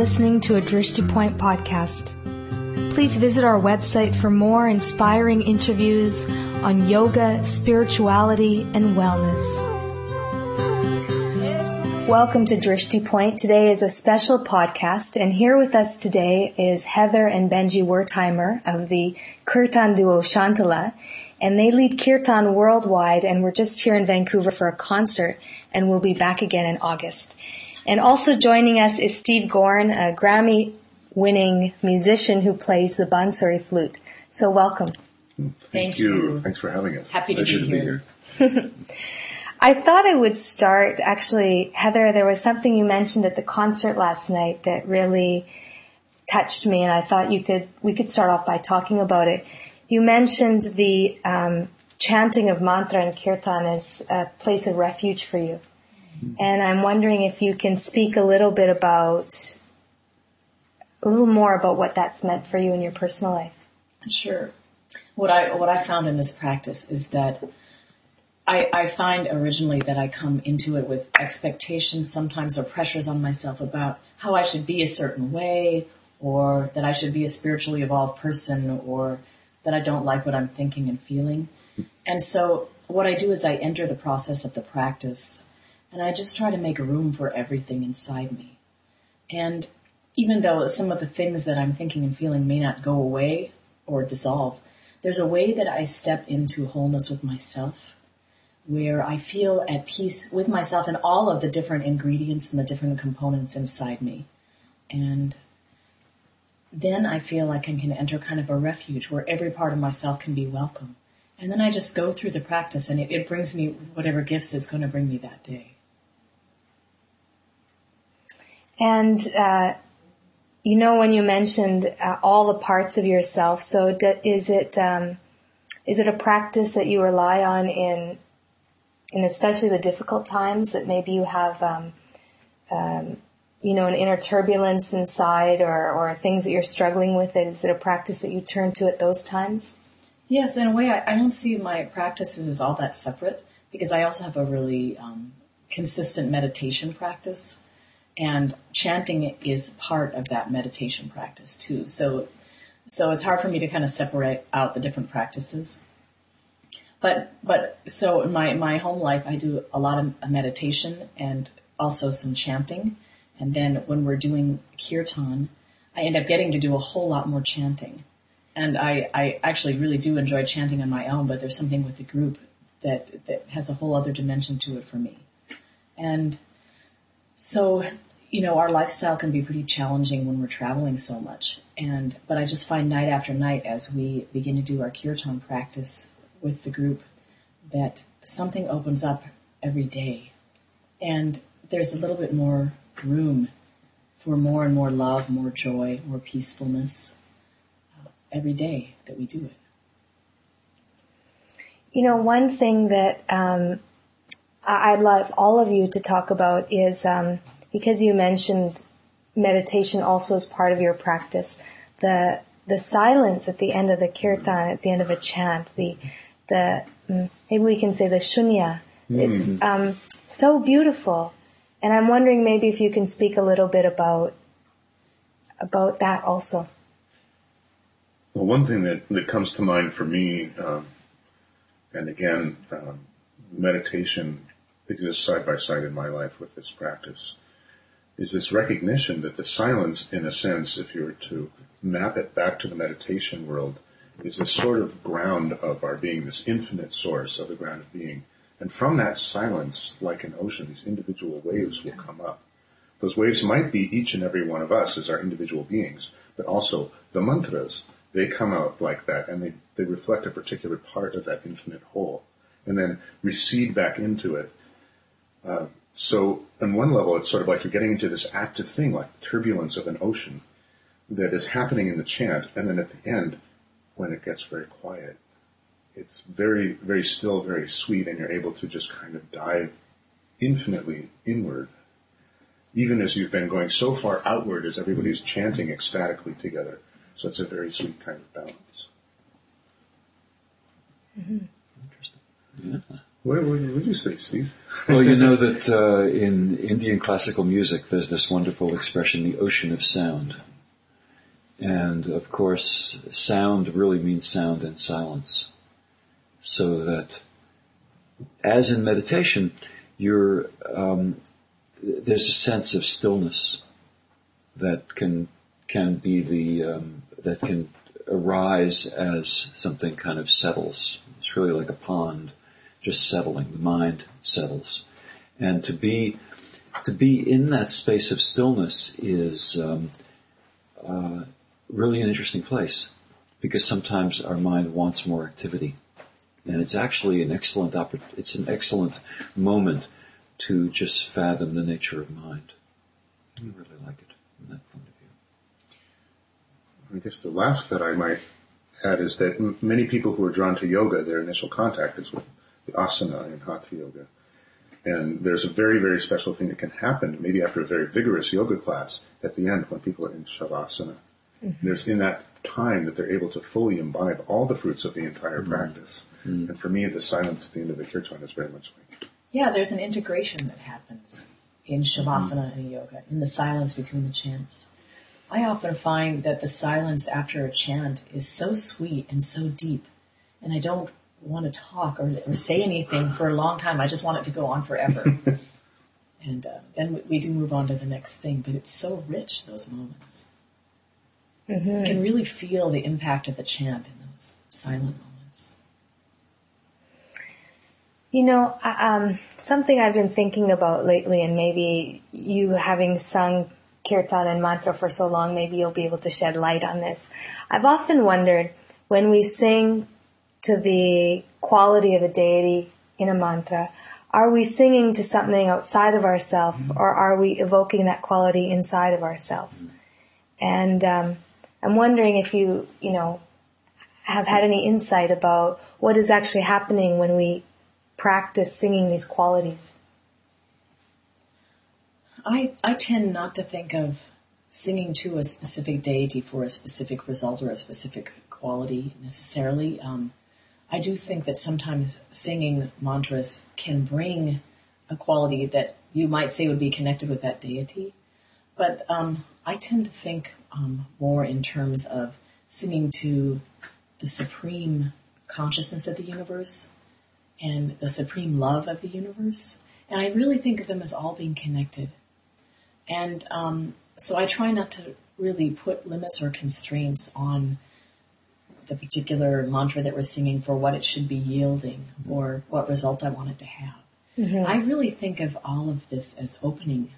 listening to a Drishti Point podcast. Please visit our website for more inspiring interviews on yoga, spirituality, and wellness. Welcome to Drishti Point. Today is a special podcast, and here with us today is Heather and Benji Wertheimer of the Kirtan duo Shantala, and they lead Kirtan worldwide, and we're just here in Vancouver for a concert, and we'll be back again in August. And also joining us is Steve Gorn, a Grammy winning musician who plays the Bansuri flute. So welcome. Thank, Thank you. you. Thanks for having us. Happy to Pleasure be here. here. I thought I would start, actually, Heather, there was something you mentioned at the concert last night that really touched me and I thought you could, we could start off by talking about it. You mentioned the um, chanting of mantra and kirtan as a place of refuge for you. And I'm wondering if you can speak a little bit about, a little more about what that's meant for you in your personal life. Sure. What I what I found in this practice is that I, I find originally that I come into it with expectations sometimes or pressures on myself about how I should be a certain way or that I should be a spiritually evolved person or that I don't like what I'm thinking and feeling. And so what I do is I enter the process of the practice and I just try to make room for everything inside me. And even though some of the things that I'm thinking and feeling may not go away or dissolve, there's a way that I step into wholeness with myself where I feel at peace with myself and all of the different ingredients and the different components inside me. And then I feel like I can enter kind of a refuge where every part of myself can be welcome. And then I just go through the practice and it, it brings me whatever gifts it's going to bring me that day. And, uh, you know, when you mentioned uh, all the parts of yourself, so d- is it, um, is it a practice that you rely on in, in especially the difficult times that maybe you have, um, um, you know, an inner turbulence inside or, or things that you're struggling with? Is it a practice that you turn to at those times? Yes, in a way, I, I don't see my practices as all that separate because I also have a really um, consistent meditation practice, and chanting is part of that meditation practice too. So, so it's hard for me to kind of separate out the different practices. But but so in my my home life, I do a lot of meditation and also some chanting, and then when we're doing kirtan, I end up getting to do a whole lot more chanting and I, I actually really do enjoy chanting on my own, but there's something with the group that, that has a whole other dimension to it for me. And so, you know, our lifestyle can be pretty challenging when we're traveling so much. And, but I just find night after night as we begin to do our kirtan practice with the group that something opens up every day. And there's a little bit more room for more and more love, more joy, more peacefulness every day that we do it. You know, one thing that um, I'd love all of you to talk about is um, because you mentioned meditation also as part of your practice, the the silence at the end of the kirtan, at the end of a chant, the the maybe we can say the shunya. Mm. It's um, so beautiful, and I'm wondering maybe if you can speak a little bit about about that also. Well, one thing that, that comes to mind for me, um, and again, um, meditation exists side by side in my life with this practice, is this recognition that the silence, in a sense, if you were to map it back to the meditation world, is a sort of ground of our being, this infinite source of the ground of being. And from that silence, like an ocean, these individual waves will come up. Those waves might be each and every one of us as our individual beings, but also the mantras, they come out like that and they, they reflect a particular part of that infinite whole and then recede back into it. Uh, so on one level, it's sort of like you're getting into this active thing, like the turbulence of an ocean that is happening in the chant. And then at the end, when it gets very quiet, it's very, very still, very sweet, and you're able to just kind of dive infinitely inward. Even as you've been going so far outward as everybody's chanting ecstatically together. So it's a very sweet kind of balance. Mm-hmm. Interesting. Yeah. What would you say, Steve? well, you know that uh, in Indian classical music, there's this wonderful expression, the ocean of sound. And of course, sound really means sound and silence. So that, as in meditation, you're, um, there's a sense of stillness that can can be the um, that can arise as something kind of settles. It's really like a pond just settling. The mind settles, and to be to be in that space of stillness is um, uh, really an interesting place because sometimes our mind wants more activity, and it's actually an excellent oppor- it's an excellent moment to just fathom the nature of mind. I really like it from that point of view. I guess the last that I might add is that m- many people who are drawn to yoga, their initial contact is with the asana in hatha yoga. And there's a very, very special thing that can happen, maybe after a very vigorous yoga class at the end when people are in shavasana. Mm-hmm. There's in that time that they're able to fully imbibe all the fruits of the entire mm-hmm. practice. Mm-hmm. And for me, the silence at the end of the kirtan is very much like. Yeah, there's an integration that happens in shavasana and yoga, in the silence between the chants. I often find that the silence after a chant is so sweet and so deep, and I don't want to talk or, or, say anything for a long time. I just want it to go on forever. and uh, then we, we, do move on to the next thing, but it's so rich, those moments. Mm-hmm. You can really feel the impact of the chant in those silent moments. You know, um, something I've been thinking about lately, and maybe you having sung kirtan and mantra for so long, maybe you'll be able to shed light on this. I've often wondered when we sing to the quality of a deity in a mantra? Are we singing to something outside of ourselves or are we evoking that quality inside of ourselves? And um, I'm wondering if you, you know, have had any insight about what is actually happening when we practice singing these qualities. I, I tend not to think of singing to a specific deity for a specific result or a specific quality necessarily. Um, I do think that sometimes singing mantras can bring a quality that you might say would be connected with that deity. But um, I tend to think um, more in terms of singing to the supreme consciousness of the universe and the supreme love of the universe. And I really think of them as all being connected. And um, so I try not to really put limits or constraints on the particular mantra that we're singing for what it should be yielding or what result I wanted to have. Mm-hmm. I really think of all of this as opening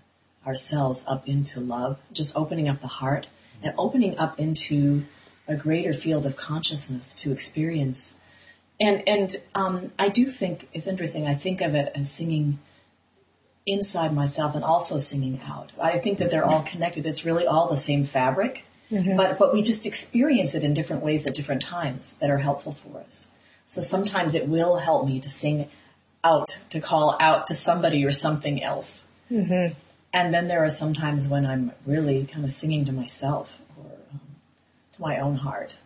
ourselves up into love, just opening up the heart and opening up into a greater field of consciousness to experience. And and um, I do think it's interesting. I think of it as singing inside myself and also singing out. I think that they're all connected. It's really all the same fabric. Mm-hmm. But, but we just experience it in different ways at different times that are helpful for us. So sometimes it will help me to sing out, to call out to somebody or something else. Mm-hmm. And then there are some times when I'm really kind of singing to myself or um, to my own heart.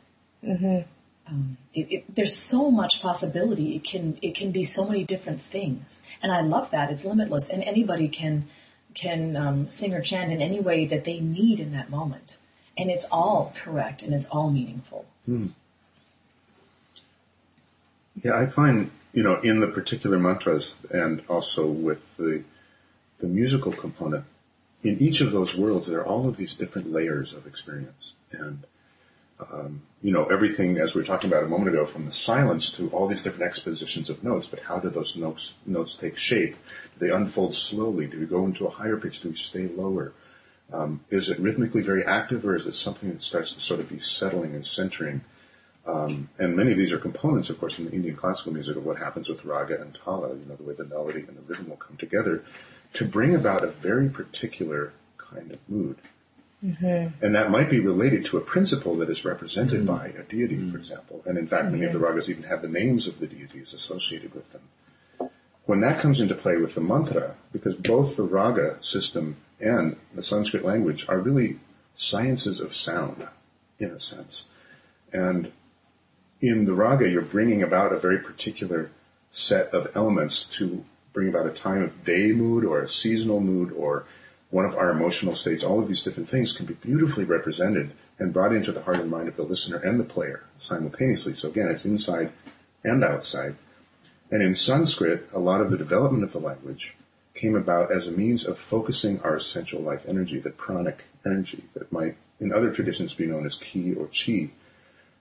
Mm-hmm. Um, it, it, there's so much possibility. It can it can be so many different things, and I love that. It's limitless, and anybody can can um, sing or chant in any way that they need in that moment and it's all correct and it's all meaningful. Hmm. Yeah, I find you know in the particular mantras and also with the the musical component in each of those worlds there are all of these different layers of experience. And um, you know everything as we were talking about a moment ago from the silence to all these different expositions of notes but how do those notes notes take shape? Do they unfold slowly? Do we go into a higher pitch? Do we stay lower um, is it rhythmically very active, or is it something that starts to sort of be settling and centering? Um, and many of these are components, of course, in the Indian classical music of what happens with raga and tala. You know, the way the melody and the rhythm will come together to bring about a very particular kind of mood. Mm-hmm. And that might be related to a principle that is represented mm-hmm. by a deity, mm-hmm. for example. And in fact, many of the mm-hmm. ragas even have the names of the deities associated with them. When that comes into play with the mantra, because both the raga system and the Sanskrit language are really sciences of sound, in a sense. And in the raga, you're bringing about a very particular set of elements to bring about a time of day mood or a seasonal mood or one of our emotional states. All of these different things can be beautifully represented and brought into the heart and mind of the listener and the player simultaneously. So again, it's inside and outside. And in Sanskrit, a lot of the development of the language came about as a means of focusing our essential life energy, the pranic energy that might in other traditions be known as ki or chi.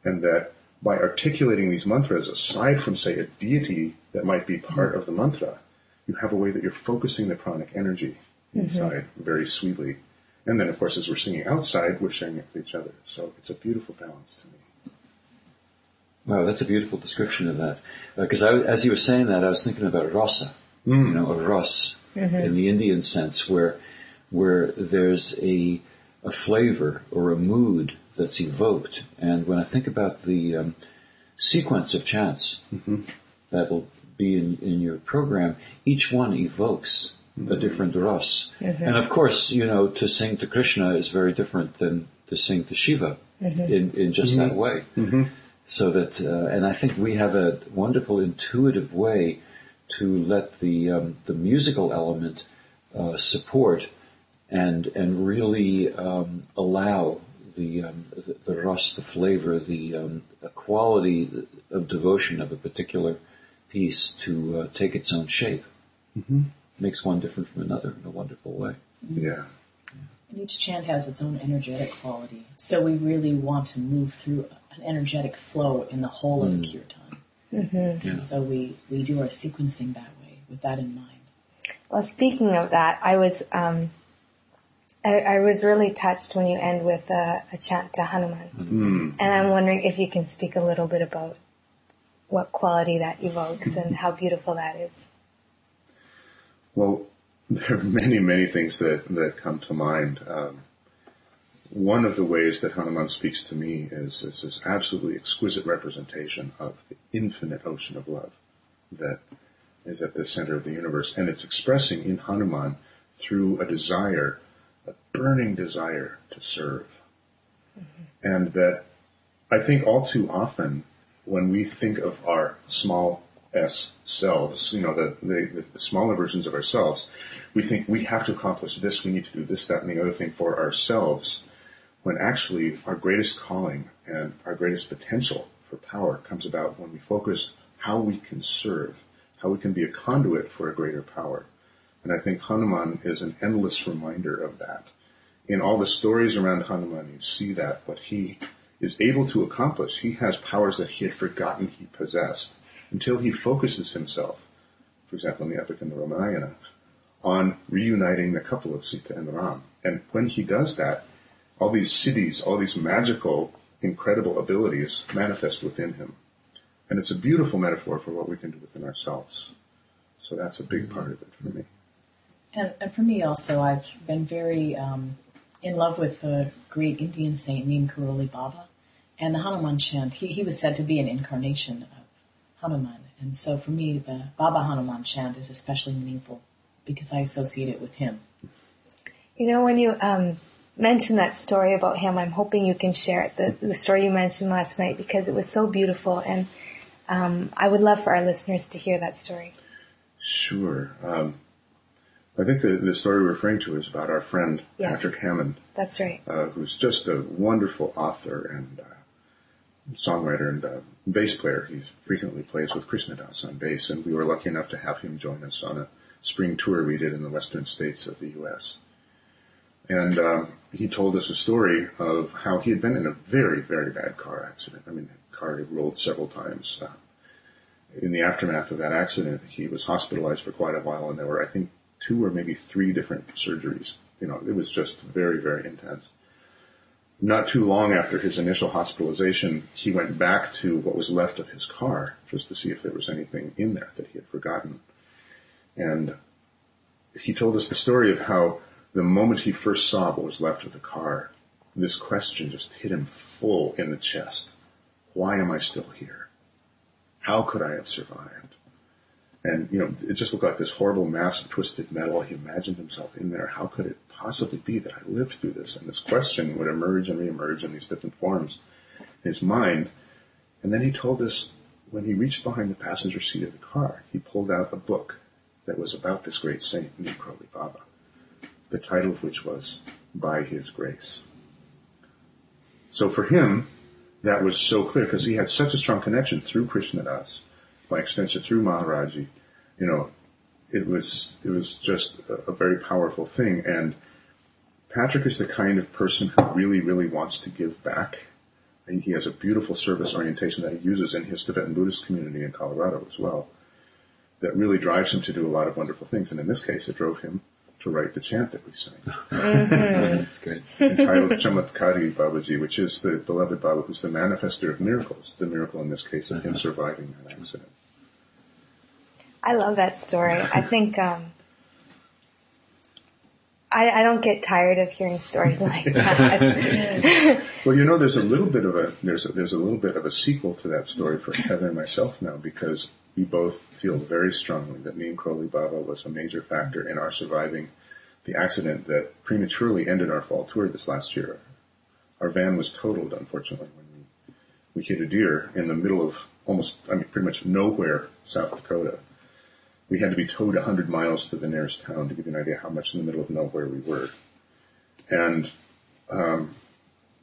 And that by articulating these mantras, aside from say a deity that might be part of the mantra, you have a way that you're focusing the pranic energy inside mm-hmm. very sweetly. And then of course as we're singing outside, we're sharing it with each other. So it's a beautiful balance to me. Wow, that's a beautiful description of that. Because uh, as you were saying that, I was thinking about rasa, mm. you know, a ras mm-hmm. in the Indian sense, where where there's a a flavor or a mood that's evoked. And when I think about the um, sequence of chants mm-hmm. that'll be in, in your program, each one evokes mm-hmm. a different ras. Mm-hmm. And of course, you know, to sing to Krishna is very different than to sing to Shiva mm-hmm. in, in just that mm-hmm. way. So that, uh, and I think we have a wonderful intuitive way to let the um, the musical element uh, support and and really um, allow the, um, the, the ras, the flavor, the, um, quality of devotion of a particular piece to uh, take its own shape. Mm-hmm. Makes one different from another in a wonderful way. Yeah. And each chant has its own energetic quality. So we really want to move through an energetic flow in the whole mm. of the mm. kirtan. Mm-hmm. Yeah. So we, we do our sequencing that way with that in mind. Well, speaking of that, I was um, I, I, was really touched when you end with a, a chant to Hanuman, mm. and I'm wondering if you can speak a little bit about what quality that evokes and how beautiful that is. Well, there are many, many things that that come to mind. Um, one of the ways that Hanuman speaks to me is, is this absolutely exquisite representation of the infinite ocean of love that is at the center of the universe. And it's expressing in Hanuman through a desire, a burning desire to serve. Mm-hmm. And that I think all too often when we think of our small s selves, you know, the, the, the smaller versions of ourselves, we think we have to accomplish this, we need to do this, that, and the other thing for ourselves when actually our greatest calling and our greatest potential for power comes about when we focus how we can serve, how we can be a conduit for a greater power. And I think Hanuman is an endless reminder of that. In all the stories around Hanuman, you see that what he is able to accomplish, he has powers that he had forgotten he possessed until he focuses himself, for example, in the epic in the Ramayana, on reuniting the couple of Sita and Ram. And when he does that, all these siddhis, all these magical, incredible abilities manifest within him. And it's a beautiful metaphor for what we can do within ourselves. So that's a big part of it for me. And, and for me also, I've been very um, in love with the great Indian saint named Karoli Baba. And the Hanuman chant, he, he was said to be an incarnation of Hanuman. And so for me, the Baba Hanuman chant is especially meaningful because I associate it with him. You know, when you um, mention that story about him. I'm hoping you can share it, the, the story you mentioned last night, because it was so beautiful, and um, I would love for our listeners to hear that story. Sure. Um, I think the, the story we're referring to is about our friend yes, Patrick Hammond. That's right. Uh, who's just a wonderful author and uh, songwriter and uh, bass player. He frequently plays with Krishna Das on bass, and we were lucky enough to have him join us on a spring tour we did in the western states of the U.S. And um, he told us a story of how he had been in a very, very bad car accident. I mean, the car had rolled several times. Uh, in the aftermath of that accident, he was hospitalized for quite a while, and there were, I think, two or maybe three different surgeries. You know, it was just very, very intense. Not too long after his initial hospitalization, he went back to what was left of his car just to see if there was anything in there that he had forgotten. And he told us the story of how the moment he first saw what was left of the car, this question just hit him full in the chest. Why am I still here? How could I have survived? And, you know, it just looked like this horrible mass of twisted metal. He imagined himself in there. How could it possibly be that I lived through this? And this question would emerge and reemerge in these different forms in his mind. And then he told us when he reached behind the passenger seat of the car, he pulled out a book that was about this great saint, Neem Karoli Baba, the title of which was By His Grace. So for him, that was so clear because he had such a strong connection through Krishna Das, by extension through Maharaji. You know, it was it was just a, a very powerful thing. And Patrick is the kind of person who really, really wants to give back. And he has a beautiful service orientation that he uses in his Tibetan Buddhist community in Colorado as well. That really drives him to do a lot of wonderful things. And in this case, it drove him to write the chant that we sang. That's great. entitled Chamatkari Babaji, which is the beloved Baba who's the manifester of miracles, the miracle in this case of him surviving that accident. I love that story. I think um, I, I don't get tired of hearing stories like that. Well, you know, there's a little bit of a there's a, there's a little bit of a sequel to that story for Heather and myself now because we both feel very strongly that Neem Karoli Baba was a major factor in our surviving the accident that prematurely ended our fall tour this last year. Our van was totaled, unfortunately, when we we hit a deer in the middle of almost, I mean, pretty much nowhere, South Dakota. We had to be towed 100 miles to the nearest town to give you an idea how much in the middle of nowhere we were. And um,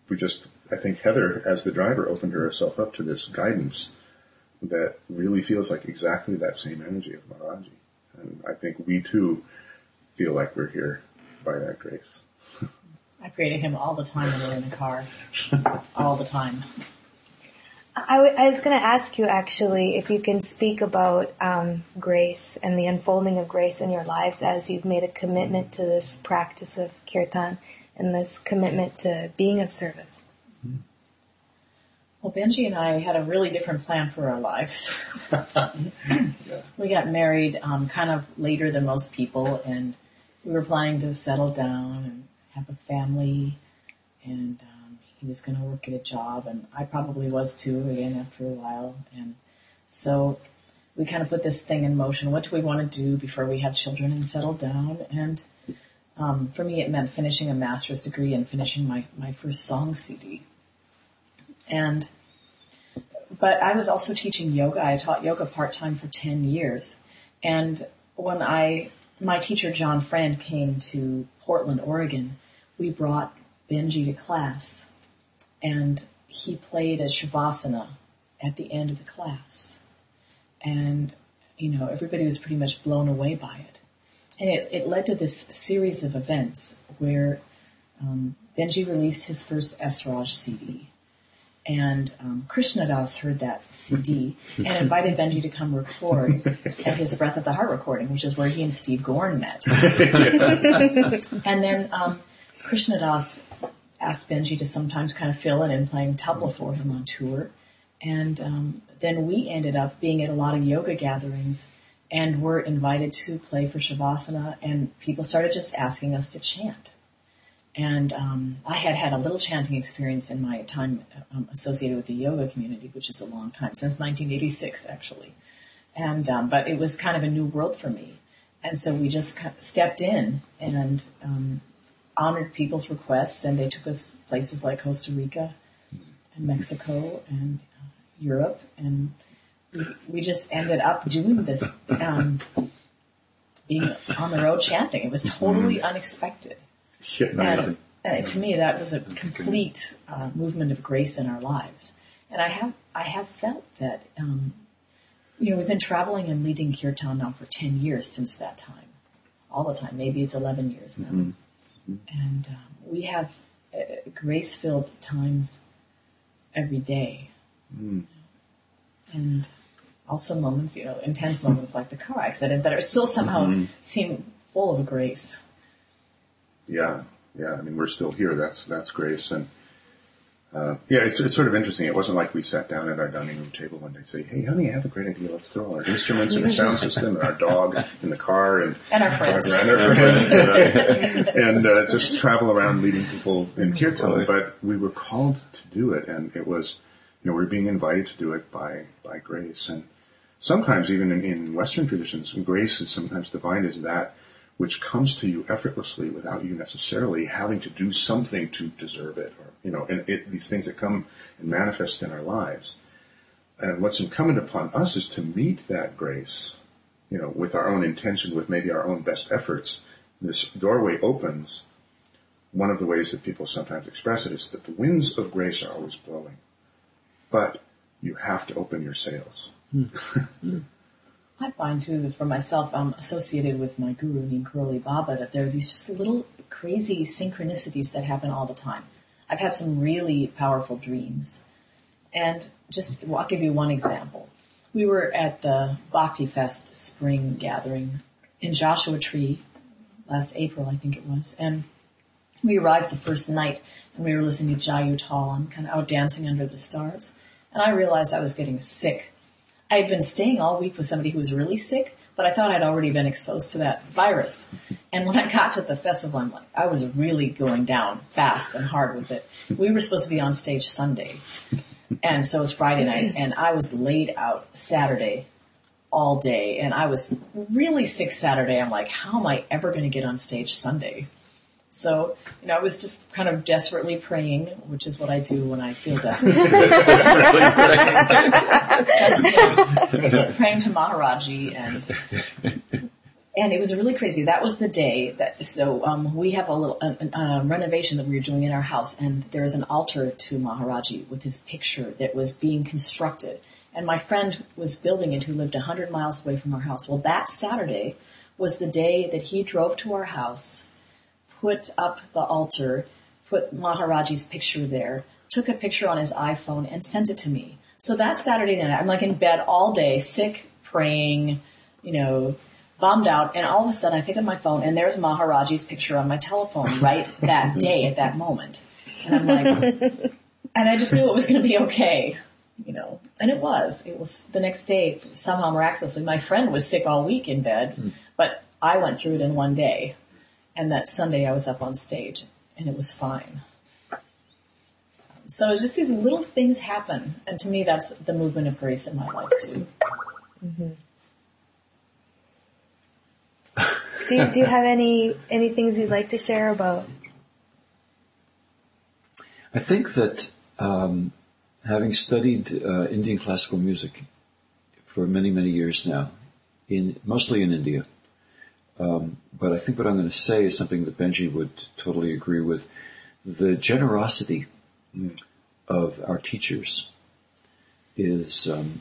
we just, I think Heather, as the driver, opened herself up to this guidance that really feels like exactly that same energy of Maharaji. And I think we too feel like we're here by that grace. I pray to him all the time when we're in the car. all the time. I, w- I was going to ask you actually if you can speak about um, grace and the unfolding of grace in your lives as you've made a commitment to this practice of kirtan and this commitment to being of service. Well, Benji and I had a really different plan for our lives. We got married um, kind of later than most people, and we were planning to settle down and have a family. And um, he was going to work at a job, and I probably was too. Again, after a while, and so we kind of put this thing in motion. What do we want to do before we have children and settle down? And um, for me, it meant finishing a master's degree and finishing my my first song CD. And but I was also teaching yoga. I taught yoga part time for 10 years. And when I, my teacher John Friend came to Portland, Oregon, we brought Benji to class and he played a Shavasana at the end of the class. And, you know, everybody was pretty much blown away by it. And it, it led to this series of events where um, Benji released his first Esraj CD and um, Krishna Das heard that CD and invited Benji to come record at his Breath of the Heart recording, which is where he and Steve Gorn met. and then um, Krishna Das asked Benji to sometimes kind of fill in and playing tabla for him on tour. And um, then we ended up being at a lot of yoga gatherings and were invited to play for Shavasana and people started just asking us to chant. And um, I had had a little chanting experience in my time um, associated with the yoga community, which is a long time, since 1986 actually. And um, but it was kind of a new world for me, and so we just stepped in and um, honored people's requests, and they took us places like Costa Rica and Mexico and uh, Europe, and we, we just ended up doing this, um, being on the road chanting. It was totally unexpected. And, and to me, that was a complete uh, movement of grace in our lives. And I have, I have felt that, um, you know, we've been traveling and leading kirtan now for 10 years since that time. All the time. Maybe it's 11 years now. And um, we have uh, grace-filled times every day. And also moments, you know, intense moments like the car accident that are still somehow seem full of grace. Yeah, yeah. I mean, we're still here. That's that's grace, and uh, yeah, it's it's sort of interesting. It wasn't like we sat down at our dining room table one day and say, "Hey, honey, I have a great idea. Let's throw all our instruments in the sound system and our dog in the car and And our friends. and our friends, and, uh, and uh, just travel around leading people in kirtan." But we were called to do it, and it was, you know, we were being invited to do it by by grace, and sometimes even in, in Western traditions, grace is sometimes defined as that which comes to you effortlessly without you necessarily having to do something to deserve it, or you know, and it, these things that come and manifest in our lives. and what's incumbent upon us is to meet that grace, you know, with our own intention, with maybe our own best efforts. This doorway opens. One of the ways that people sometimes express it is that the winds of grace are always blowing, but you have to open your sails. Hmm. I find too, for myself, I'm associated with my guru, Neem Baba, that there are these just little crazy synchronicities that happen all the time. I've had some really powerful dreams. And just, well, I'll give you one example. We were at the Bhakti Fest spring gathering in Joshua Tree last April, I think it was. And we arrived the first night and we were listening to Jai Uttal and kind of out dancing under the stars. And I realized I was getting sick. I had been staying all week with somebody who was really sick, but I thought I'd already been exposed to that virus. And when I got to the festival, I'm like, I was really going down fast and hard with it. We were supposed to be on stage Sunday. And so it was Friday night and I was laid out Saturday all day and I was really sick Saturday. I'm like, how am I ever going to get on stage Sunday? So, you know, I was just kind of desperately praying, which is what I do when I feel desperate. praying to Maharaji and and it was really crazy. That was the day that so um, we have a little a renovation that we were doing in our house, and there's an altar to Maharaji with his picture that was being constructed. And my friend was building it, who lived a hundred miles away from our house. Well, that Saturday was the day that he drove to our house put up the altar, put Maharaji's picture there, took a picture on his iPhone and sent it to me. So that Saturday night, I'm like in bed all day, sick, praying, you know, bummed out, and all of a sudden I pick up my phone and there's Maharaji's picture on my telephone right that day at that moment. And I'm like, and I just knew it was going to be okay, you know, and it was. It was the next day, somehow miraculously, my friend was sick all week in bed, mm. but I went through it in one day. And that Sunday I was up on stage and it was fine. So just these little things happen. And to me, that's the movement of grace in my life too. Mm-hmm. Steve, do you have any, any things you'd like to share about? I think that, um, having studied uh, Indian classical music for many, many years now, in mostly in India, um, but I think what I'm going to say is something that Benji would totally agree with. The generosity mm. of our teachers is um,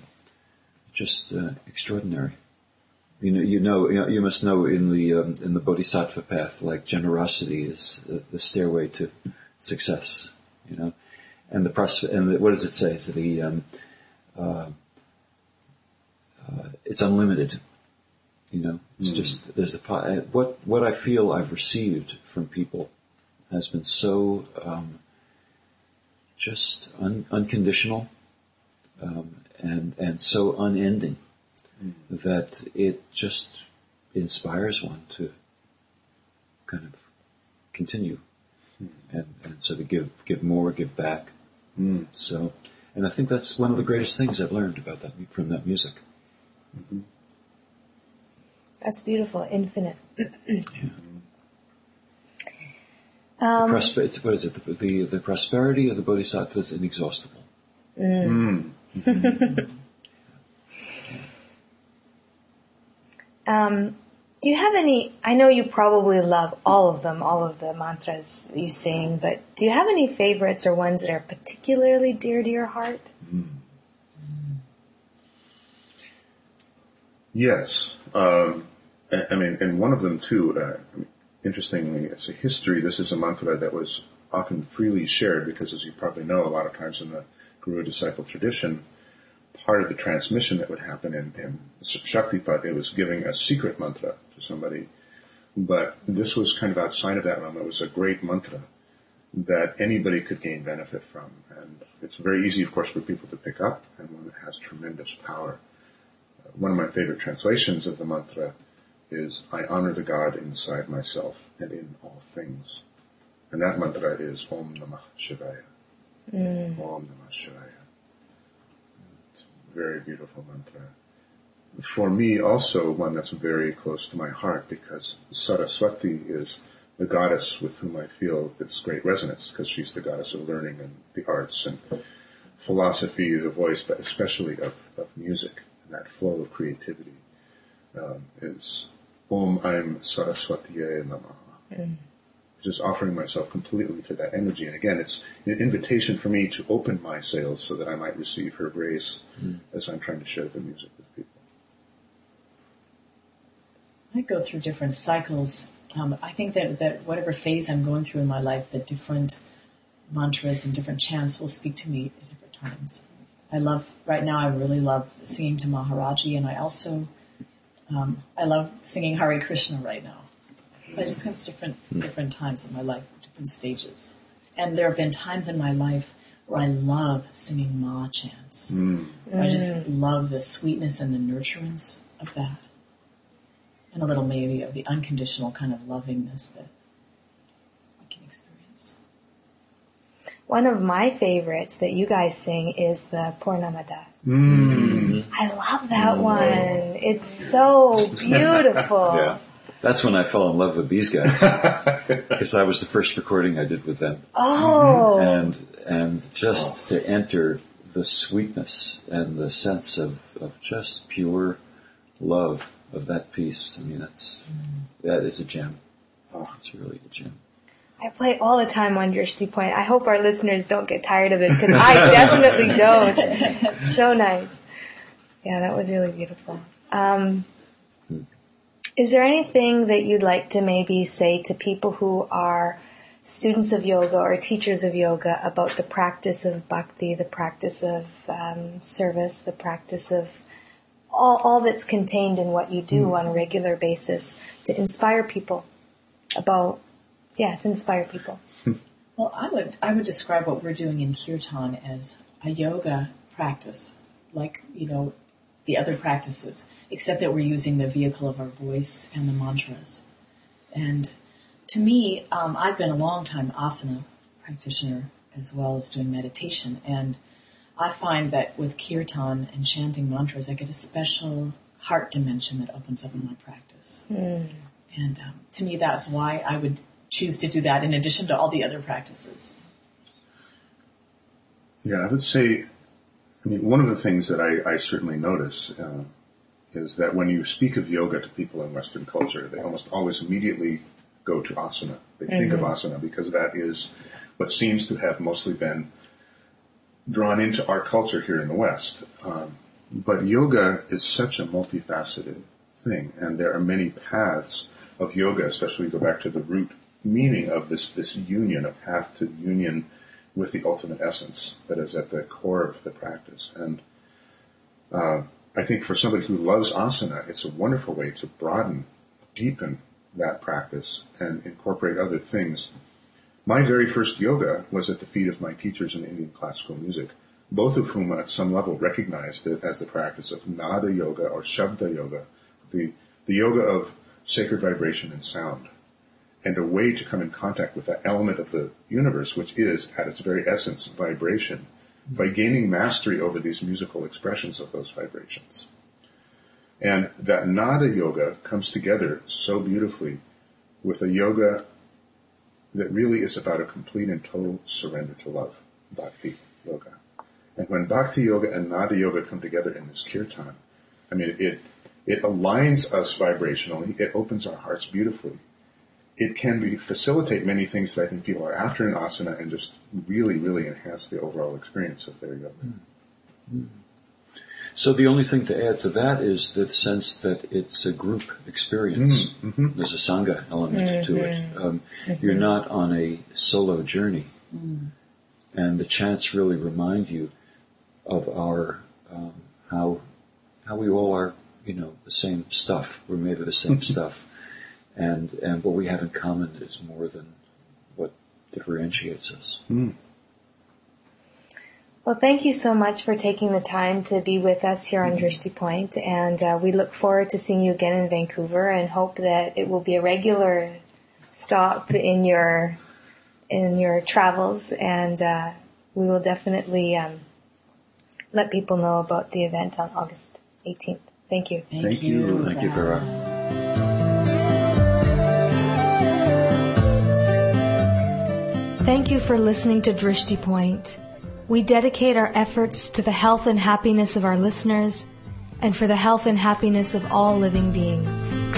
just uh, extraordinary. You know, you know, you must know in the um, in the Bodhisattva path, like generosity is uh, the stairway to success. You know, and the pros- and the, what does it say? So the um, uh, uh, it's unlimited you know, it's mm. just there's a what what I feel I've received from people has been so um, just un, unconditional um, and and so unending mm. that it just inspires one to kind of continue mm. and, and so to give give more, give back. Mm. So, and I think that's one of the greatest things I've learned about that from that music. Mm-hmm. That's beautiful. Infinite. yeah. Um, prosper- what is it? The, the, the, prosperity of the bodhisattva is inexhaustible. Mm. Mm. um, do you have any? I know you probably love all of them, all of the mantras you sing, but do you have any favorites or ones that are particularly dear to your heart? Mm. Yes. Um, I mean, and one of them too, uh, interestingly, it's a history. This is a mantra that was often freely shared because, as you probably know, a lot of times in the guru disciple tradition, part of the transmission that would happen in, in Shaktipat, it was giving a secret mantra to somebody. But this was kind of outside of that realm. It was a great mantra that anybody could gain benefit from. And it's very easy, of course, for people to pick up and one that has tremendous power. Uh, one of my favorite translations of the mantra is I honor the God inside myself and in all things. And that mantra is Om Namah Shivaya. Mm. Om Namah Shivaya. It's a very beautiful mantra. For me, also one that's very close to my heart because Saraswati is the goddess with whom I feel this great resonance because she's the goddess of learning and the arts and philosophy, the voice, but especially of, of music and that flow of creativity um, is Om Saraswatiye Namaha. Just offering myself completely to that energy. And again, it's an invitation for me to open my sails so that I might receive her grace as I'm trying to share the music with people. I go through different cycles. Um, I think that, that whatever phase I'm going through in my life, the different mantras and different chants will speak to me at different times. I love, right now I really love singing to Maharaji and I also, um, I love singing Hare Krishna right now. I just come to different, different times in my life, different stages. And there have been times in my life where I love singing Ma chants. I just love the sweetness and the nurturance of that. And a little maybe of the unconditional kind of lovingness that I can experience. One of my favorites that you guys sing is the Purnamada. Mm. I love that one. It's so beautiful. Yeah. That's when I fell in love with these guys. Because that was the first recording I did with them. Oh, And, and just to enter the sweetness and the sense of, of just pure love of that piece. I mean, that's, that is a gem. It's really a gem. I play all the time on Drishti Point. I hope our listeners don't get tired of it because I definitely don't. It's so nice. Yeah, that was really beautiful. Um, is there anything that you'd like to maybe say to people who are students of yoga or teachers of yoga about the practice of bhakti, the practice of um, service, the practice of all, all that's contained in what you do on a regular basis to inspire people about, yeah, to inspire people. Well, I would I would describe what we're doing in kirtan as a yoga practice, like you know the other practices, except that we're using the vehicle of our voice and the mantras. And to me, um, I've been a long time asana practitioner as well as doing meditation, and I find that with kirtan and chanting mantras, I get a special heart dimension that opens up in my practice. And um, to me, that's why I would choose to do that in addition to all the other practices. Yeah, I would say, I mean, one of the things that I, I certainly notice uh, is that when you speak of yoga to people in Western culture, they almost always immediately go to asana. They think of asana because that is what seems to have mostly been drawn into our culture here in the West. Um, but yoga is such a multifaceted thing, and there are many paths of yoga, especially we go back to the root meaning of this, this union, a path to union with the ultimate essence that is at the core of the practice. And uh, I think for somebody who loves asana, it's a wonderful way to broaden, deepen that practice and incorporate other things. My very first yoga was at the feet of my teachers in Indian classical music, both of whom at some level recognized it as the practice of nada yoga or shabda yoga, the, the yoga of sacred vibration and sound, and a way to come in contact with that element of the universe, which is, at its very essence, vibration, by gaining mastery over these musical expressions of those vibrations. And that nada yoga comes together so beautifully with a yoga that really is about a complete and total surrender to love, bhakti yoga. And when bhakti yoga and nada yoga come together in this kirtan, I mean, it, it aligns us vibrationally, it opens our hearts beautifully. It can be facilitate many things that I think people are after in asana and just really, really enhance the overall experience of their yoga. So the only thing to add to that is the sense that it's a group experience. Mm, mm-hmm. There's a sangha element to it. Mm-hmm. Um, mm-hmm. You're not on a solo journey, mm. and the chants really remind you of our um, how how we all are. You know, the same stuff. We're made of the same stuff, and and what we have in common is more than what differentiates us. Well, thank you so much for taking the time to be with us here on Drishti Point, and uh, we look forward to seeing you again in Vancouver, and hope that it will be a regular stop in your in your travels, and uh, we will definitely um, let people know about the event on August 18th. Thank you. Thank, Thank you. you. Thank you, Vera. Thank you for listening to Drishti Point. We dedicate our efforts to the health and happiness of our listeners and for the health and happiness of all living beings.